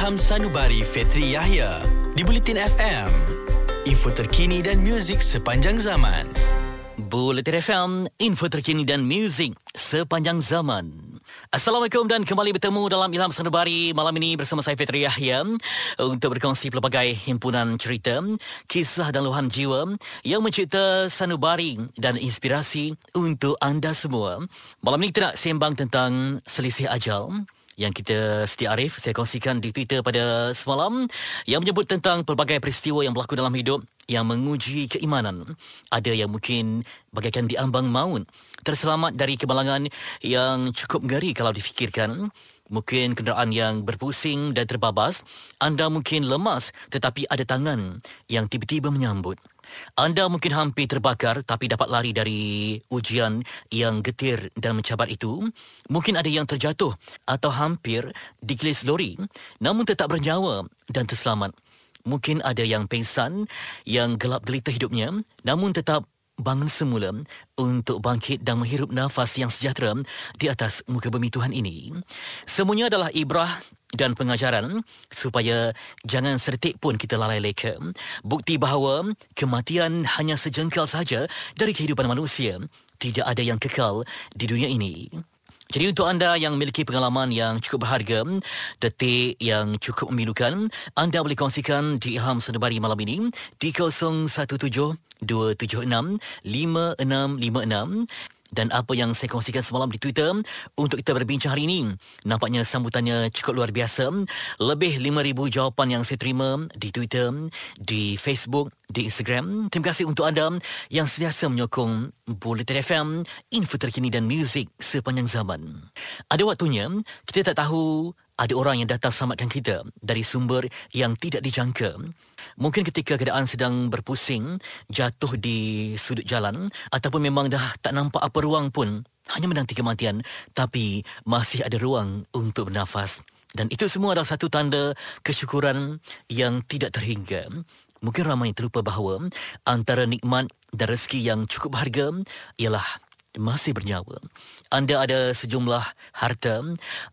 Ilham Sanubari Fetri Yahya di Bulletin FM. Info terkini dan muzik sepanjang zaman. Bulletin FM, info terkini dan muzik sepanjang zaman. Assalamualaikum dan kembali bertemu dalam Ilham Sanubari malam ini bersama saya Fitri Yahya untuk berkongsi pelbagai himpunan cerita, kisah dan luahan jiwa yang mencipta sanubari dan inspirasi untuk anda semua. Malam ini kita nak sembang tentang selisih ajal yang kita setia Arif saya kongsikan di Twitter pada semalam yang menyebut tentang pelbagai peristiwa yang berlaku dalam hidup yang menguji keimanan. Ada yang mungkin bagaikan diambang maut, terselamat dari kemalangan yang cukup ngeri kalau difikirkan. Mungkin kenderaan yang berpusing dan terbabas, anda mungkin lemas tetapi ada tangan yang tiba-tiba menyambut. Anda mungkin hampir terbakar tapi dapat lari dari ujian yang getir dan mencabar itu. Mungkin ada yang terjatuh atau hampir digelis lori namun tetap bernyawa dan terselamat. Mungkin ada yang pengsan yang gelap gelita hidupnya namun tetap bangun semula untuk bangkit dan menghirup nafas yang sejahtera di atas muka bumi Tuhan ini. Semuanya adalah ibrah dan pengajaran supaya jangan sedetik pun kita lalai leka. Bukti bahawa kematian hanya sejengkal saja dari kehidupan manusia. Tidak ada yang kekal di dunia ini. Jadi untuk anda yang memiliki pengalaman yang cukup berharga, detik yang cukup memilukan, anda boleh kongsikan di Ilham Senebari malam ini di 017 276 5656 dan apa yang saya kongsikan semalam di Twitter untuk kita berbincang hari ini. Nampaknya sambutannya cukup luar biasa. Lebih 5,000 jawapan yang saya terima di Twitter, di Facebook, di Instagram. Terima kasih untuk anda yang sentiasa menyokong Bulletin FM, info terkini dan muzik sepanjang zaman. Ada waktunya, kita tak tahu ada orang yang datang selamatkan kita dari sumber yang tidak dijangka. Mungkin ketika keadaan sedang berpusing, jatuh di sudut jalan ataupun memang dah tak nampak apa ruang pun, hanya menanti kematian tapi masih ada ruang untuk bernafas. Dan itu semua adalah satu tanda kesyukuran yang tidak terhingga. Mungkin ramai terlupa bahawa antara nikmat dan rezeki yang cukup berharga ialah masih bernyawa. Anda ada sejumlah harta,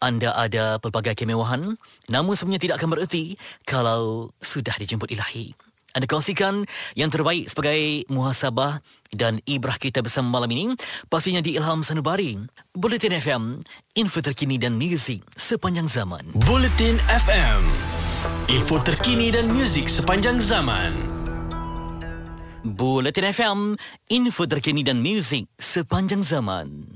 anda ada pelbagai kemewahan, namun sebenarnya tidak akan bererti kalau sudah dijemput ilahi. Anda kongsikan yang terbaik sebagai muhasabah dan ibrah kita bersama malam ini pastinya di Ilham Sanubari. Bulletin FM, info terkini dan muzik sepanjang zaman. Bulletin FM, info terkini dan muzik sepanjang zaman. Bulletin FM, info terkini dan muzik sepanjang zaman.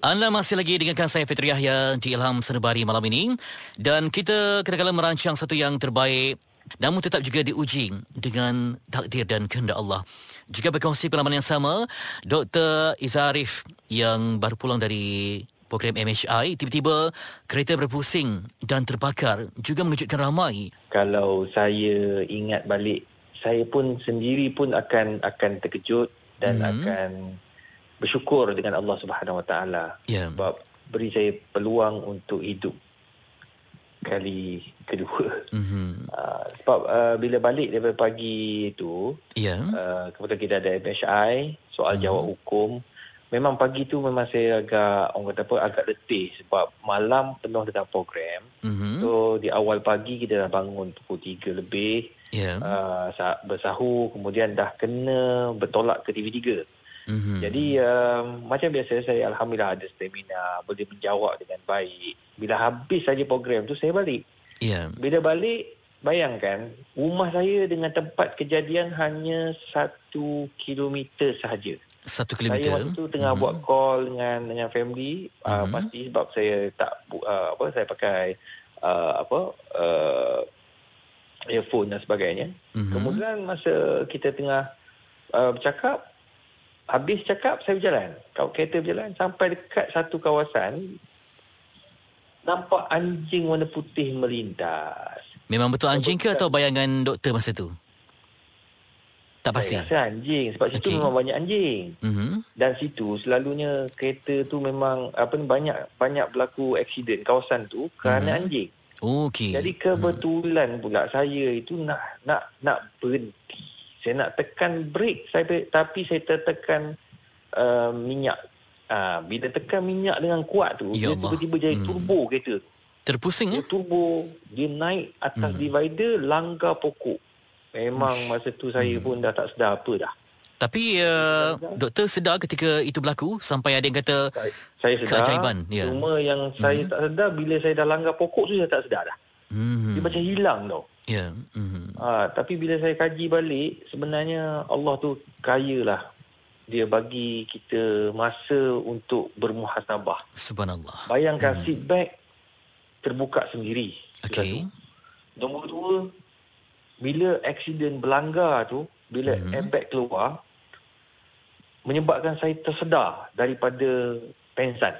Anda masih lagi dengarkan saya Fitri Yahya di Ilham Senebari malam ini dan kita kadang-kadang merancang satu yang terbaik namun tetap juga diuji dengan takdir dan kehendak Allah. Jika berkongsi pengalaman yang sama, Dr. Izarif yang baru pulang dari program MHI, tiba-tiba kereta berpusing dan terbakar juga mengejutkan ramai. Kalau saya ingat balik, saya pun sendiri pun akan akan terkejut dan hmm. akan bersyukur dengan Allah Subhanahu Wa Taala yeah. sebab beri saya peluang untuk hidup kali kedua. Mm-hmm. Uh, sebab uh, bila balik daripada pagi itu, yeah. uh, kebetulan kita ada MHI, soal mm-hmm. jawab hukum. Memang pagi tu memang saya agak orang kata apa agak letih sebab malam penuh dengan program. Mm-hmm. So di awal pagi kita dah bangun pukul 3 lebih. Yeah. Uh, bersahur kemudian dah kena bertolak ke TV3. Mm-hmm. Jadi uh, macam biasa saya alhamdulillah ada stamina boleh menjawab dengan baik. Bila habis saja program tu saya balik. Yeah. Bila balik bayangkan rumah saya dengan tempat kejadian hanya satu kilometer sahaja. Satu kilometer. Saya waktu tu tengah mm-hmm. buat call dengan dengan family mm-hmm. uh, pasti sebab saya tak uh, apa saya pakai uh, apa uh, earphone dan sebagainya. Mm-hmm. Kemudian masa kita tengah uh, bercakap Habis cakap saya berjalan. Kau kereta berjalan sampai dekat satu kawasan nampak anjing warna putih melintas. Memang betul anjing ke atau bayangan doktor masa tu? Tak pasti. Saya rasa anjing sebab okay. situ memang banyak anjing. Mm-hmm. Dan situ selalunya kereta tu memang apa ni banyak banyak berlaku aksiden kawasan tu kerana mm-hmm. anjing. Okey. Jadi kebetulan mm. pula saya itu nak nak nak berhenti saya nak tekan brake saya tapi saya tertekan uh, minyak uh, bila tekan minyak dengan kuat tu ya dia tiba-tiba jadi hmm. turbo kereta Terpusing Dia ya? turbo, dia naik atas hmm. divider, langgar pokok. Memang Ush. masa tu saya hmm. pun dah tak sedar apa dah. Tapi uh, doktor sedar ketika itu berlaku sampai ada yang kata saya, sedar. Keajaiban. Ya. Cuma yang saya hmm. tak sedar bila saya dah langgar pokok tu saya tak sedar dah. Hmm. Dia macam hilang tau. Ya. Hmm. Ha, tapi bila saya kaji balik sebenarnya Allah tu kaya lah. Dia bagi kita masa untuk bermuhasabah. Subhanallah. Bayangkan hmm. seat back terbuka sendiri. Okey. Nombor dua, bila aksiden berlanggar tu, bila hmm. airbag keluar, menyebabkan saya tersedar daripada pensan.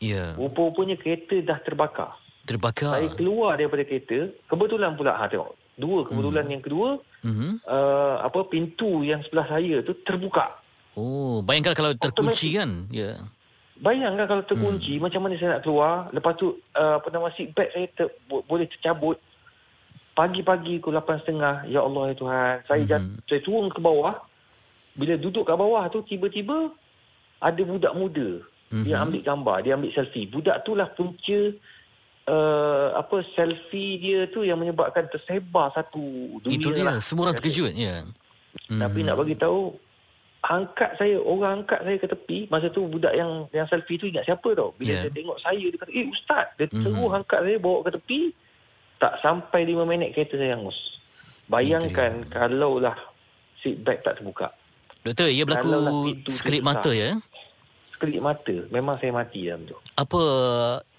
Ya. Yeah. Rupa-rupanya kereta dah terbakar. Terbakar. Saya keluar daripada kereta, kebetulan pula, ha tengok, dua kebetulan hmm. yang kedua, hmm. uh, apa pintu yang sebelah saya tu terbuka. Oh, bayangkan kalau terkunci kan? Ya. Yeah. Bayangkan kalau terkunci hmm. macam mana saya nak keluar. Lepas tu uh, apa nama seat belt saya ter, boleh tercabut. Pagi-pagi pukul 8.30 ya Allah ya Tuhan. Saya hmm. jat, saya turun ke bawah. Bila duduk kat bawah tu tiba-tiba ada budak muda. Hmm. Dia ambil gambar, dia ambil selfie. Budak tu lah punca uh, apa selfie dia tu yang menyebabkan tersebar satu dunia. Itu dia, lah. semua orang terkejut ya. Tapi hmm. nak bagi tahu angkat saya orang angkat saya ke tepi masa tu budak yang yang selfie tu ingat siapa tau bila yeah. dia tengok saya dia kata eh ustaz dia mm-hmm. terus angkat saya bawa ke tepi tak sampai 5 minit kereta saya hangus bayangkan Itu kalau lah seat belt tak terbuka doktor ia berlaku sekelip mata ya sekelip mata memang saya mati dalam tu apa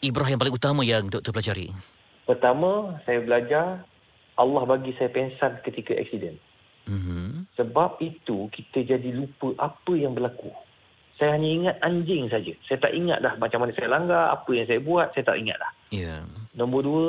ibrah yang paling utama yang doktor pelajari pertama saya belajar Allah bagi saya pensan ketika aksiden Mm-hmm. Sebab itu kita jadi lupa apa yang berlaku. Saya hanya ingat anjing saja. Saya tak ingat dah macam mana saya langgar, apa yang saya buat, saya tak ingat dah. Yeah. Nombor dua,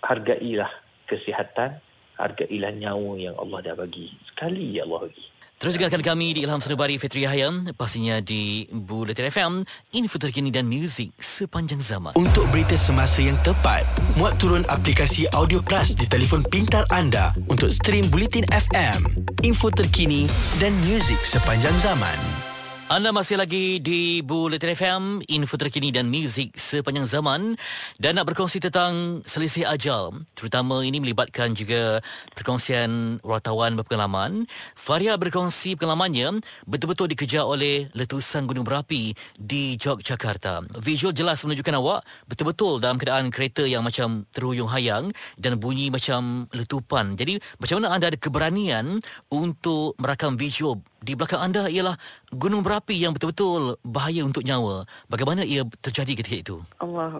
hargailah kesihatan, hargailah nyawa yang Allah dah bagi. Sekali ya Allah bagi. Terus dengarkan kami di Ilham Senubari Fitri Hayam pastinya di Buletin FM info terkini dan muzik sepanjang zaman. Untuk berita semasa yang tepat, muat turun aplikasi Audio Plus di telefon pintar anda untuk stream Buletin FM, info terkini dan muzik sepanjang zaman. Anda masih lagi di Buletin FM, info terkini dan muzik sepanjang zaman dan nak berkongsi tentang selisih ajal. Terutama ini melibatkan juga perkongsian wartawan berpengalaman. Faria berkongsi pengalamannya betul-betul dikejar oleh letusan gunung berapi di Yogyakarta. Visual jelas menunjukkan awak betul-betul dalam keadaan kereta yang macam terhuyung hayang dan bunyi macam letupan. Jadi macam mana anda ada keberanian untuk merakam visual di belakang anda ialah gunung berapi yang betul-betul bahaya untuk nyawa. Bagaimana ia terjadi ketika itu? Allah.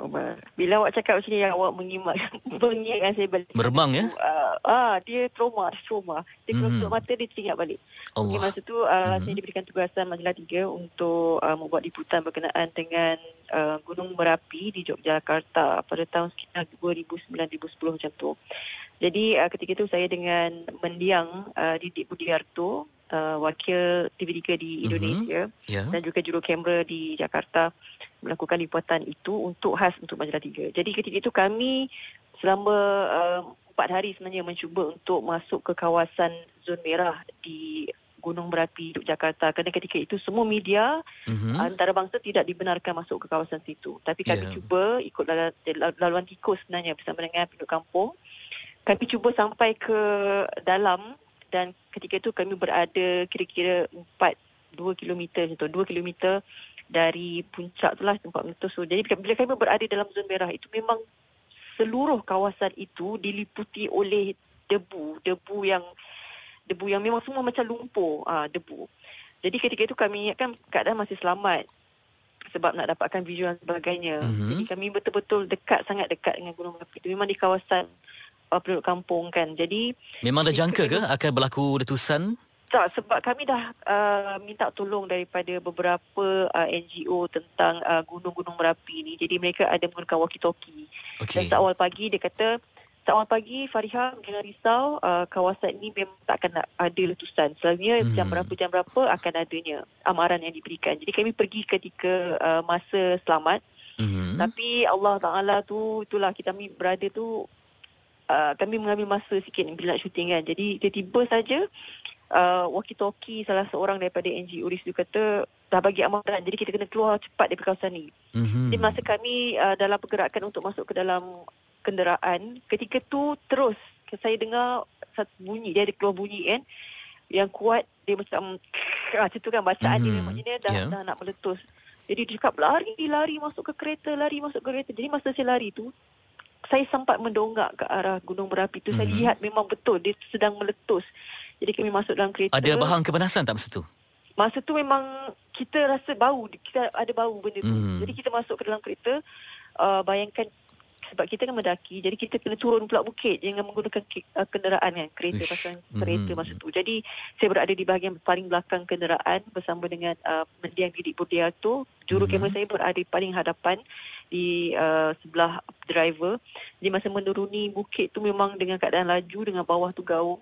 Bila awak cakap macam ni, awak mengimak, mengingatkan saya balik. Meremang ya? Uh, ah, dia trauma, trauma. Dia mm-hmm. keluar mata, dia teringat balik. Allah. Okay, masa tu uh, mm-hmm. saya diberikan tugasan majalah tiga untuk uh, membuat liputan berkenaan dengan uh, gunung berapi di Yogyakarta pada tahun sekitar 2009-2010 macam tu. Jadi uh, ketika itu saya dengan mendiang uh, Didik Budiarto uh, wakil TV3 di mhm. Indonesia mm-hmm. yeah. dan juga juru kamera di Jakarta melakukan liputan itu untuk khas untuk majalah 3. Jadi ketika itu kami selama uh, empat uh, hari sebenarnya mencuba untuk masuk ke kawasan zon merah di Gunung Berapi Yogyakarta kerana ketika itu semua media mm-hmm. antarabangsa tidak dibenarkan masuk ke kawasan situ. Tapi kami yeah. cuba ikut laluan tikus sebenarnya bersama dengan penduduk kampung. Kami cuba sampai ke dalam dan ketika itu kami berada kira-kira 4 2 km macam 2 km dari puncak tu lah tempat meletus tu. Jadi bila kami berada dalam zon merah itu memang seluruh kawasan itu diliputi oleh debu, debu yang debu yang memang semua macam lumpur, ah ha, debu. Jadi ketika itu kami ingatkan keadaan masih selamat sebab nak dapatkan visual dan sebagainya. Mm-hmm. Jadi kami betul-betul dekat sangat dekat dengan gunung api itu. Memang di kawasan uh, penduduk kampung kan. Jadi memang dah jangka ke akan berlaku letusan? Tak, sebab kami dah uh, minta tolong daripada beberapa uh, NGO tentang uh, gunung-gunung merapi ni. Jadi mereka ada menggunakan walkie-talkie. Okay. Dan awal pagi dia kata, awal pagi Fariha jangan risau, uh, kawasan ini memang tak akan ada letusan. Selalunya hmm. jam berapa jam berapa akan adanya amaran yang diberikan. Jadi kami pergi ketika uh, masa selamat. Hmm. Tapi Allah Ta'ala tu, itulah kita berada tu uh, kami mengambil masa sikit bila nak syuting kan. Jadi tiba-tiba saja uh, walkie talkie salah seorang daripada NGO di situ kata dah bagi amaran jadi kita kena keluar cepat dari kawasan ni. Mm-hmm. Jadi masa kami uh, dalam pergerakan untuk masuk ke dalam kenderaan ketika tu terus saya dengar satu bunyi dia ada keluar bunyi kan yang kuat dia macam ah, macam tu kan bacaan mm-hmm. dia memang dia dah, yeah. dah nak meletus. Jadi dia cakap lari lari masuk ke kereta lari masuk ke kereta. Jadi masa saya lari tu saya sempat mendongak ke arah gunung berapi tu mm-hmm. saya mhm. lihat memang betul dia sedang meletus. Jadi kami masuk dalam kereta. Ada bahan kepanasan tak masa tu? Masa tu memang kita rasa bau kita ada bau benda tu hmm. jadi kita masuk ke dalam kereta uh, bayangkan sebab kita kan mendaki jadi kita kena turun pula bukit dengan menggunakan uh, kenderaan kan kereta Ish. pasal kereta hmm. masa tu jadi saya berada di bahagian paling belakang kenderaan bersama dengan uh, mendiang Didik Budiato juru hmm. kamera saya berada di paling hadapan di uh, sebelah driver jadi masa menuruni bukit tu memang dengan keadaan laju dengan bawah tu gaung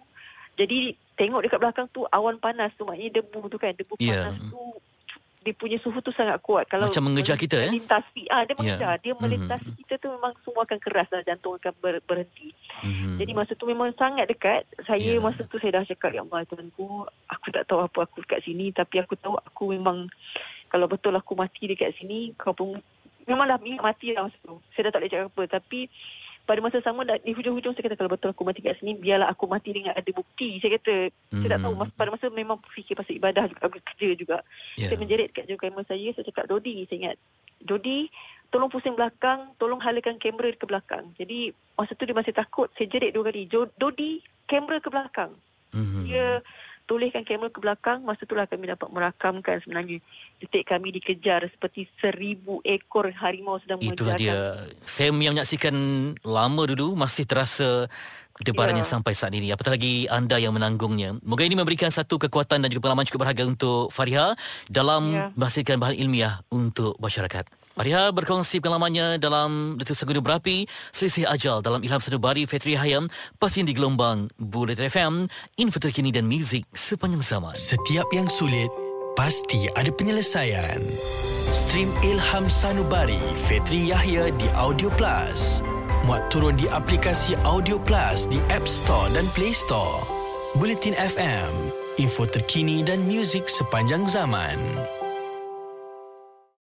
jadi tengok dekat belakang tu awan panas tu maknanya debu tu kan debu yeah. panas tu dia punya suhu tu sangat kuat kalau macam mengejar kita eh melintasi ah dia mengejar yeah. dia melintasi mm-hmm. kita tu memang semua akan keras dan jantung akan ber, berhenti mm-hmm. jadi masa tu memang sangat dekat saya yeah. masa tu saya dah cakap ya Allah tuanku aku tak tahu apa aku dekat sini tapi aku tahu aku memang kalau betul aku mati dekat sini kau pun memanglah mati lah masa tu saya dah tak boleh cakap apa tapi pada masa sama di hujung-hujung saya kata kalau betul aku mati kat sini biarlah aku mati dengan ada bukti saya kata hmm. saya tak tahu hmm. pada masa memang fikir pasal ibadah juga aku kerja juga yeah. saya menjerit kat juru kamera saya saya cakap Dodi saya ingat Dodi tolong pusing belakang tolong halakan kamera ke belakang jadi masa tu dia masih takut saya jerit dua kali Dodi kamera ke belakang mm-hmm. dia tolehkan kamera ke belakang masa itulah kami dapat merakamkan sebenarnya detik kami dikejar seperti seribu ekor harimau sedang itulah dia. Saya yang menyaksikan lama dulu masih terasa debaran ya. yang sampai saat ini. Apatah lagi anda yang menanggungnya. Moga ini memberikan satu kekuatan dan juga pengalaman cukup berharga untuk Fariha dalam ya. menghasilkan bahan ilmiah untuk masyarakat Maria berkongsi pengalamannya dalam Detik Segudu Berapi, Selisih Ajal dalam Ilham Senubari Fetri Hayam, pasin di gelombang Bullet FM, info terkini dan muzik sepanjang zaman. Setiap yang sulit, pasti ada penyelesaian. Stream Ilham Sanubari Fetri Yahya di Audio Plus. Muat turun di aplikasi Audio Plus di App Store dan Play Store. Bulletin FM, info terkini dan muzik sepanjang zaman.